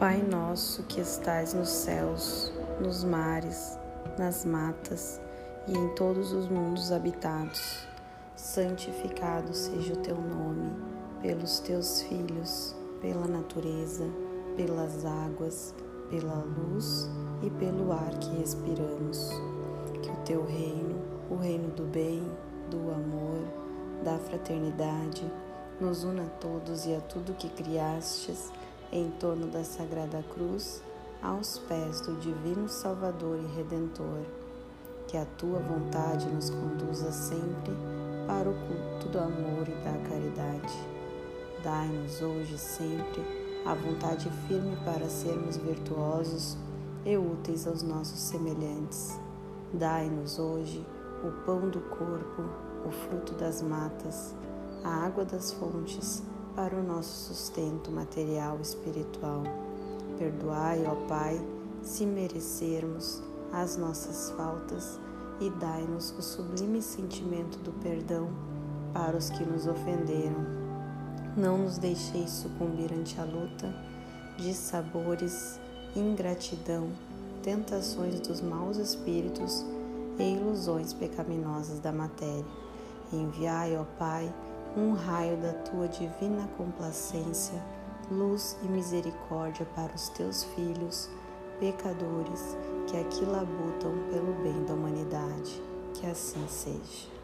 Pai nosso que estais nos céus, nos mares, nas matas e em todos os mundos habitados, santificado seja o teu nome pelos teus filhos, pela natureza, pelas águas, pela luz e pelo ar que respiramos. Que o teu reino, o reino do bem, do amor, da fraternidade, nos una a todos e a tudo que criastes em torno da Sagrada Cruz, aos pés do Divino Salvador e Redentor. Que a tua vontade nos conduza sempre para o culto do amor e da caridade. Dai-nos hoje sempre a vontade firme para sermos virtuosos e úteis aos nossos semelhantes. Dai-nos hoje o pão do corpo, o fruto das matas, a água das fontes para o nosso sustento material e espiritual. Perdoai, ó Pai, se merecermos as nossas faltas e dai-nos o sublime sentimento do perdão para os que nos ofenderam. Não nos deixeis sucumbir ante a luta de sabores, ingratidão, tentações dos maus espíritos e ilusões pecaminosas da matéria. Enviai, ó Pai, um raio da tua divina complacência, luz e misericórdia para os teus filhos, pecadores, que aqui labutam pelo bem da humanidade. Que assim seja.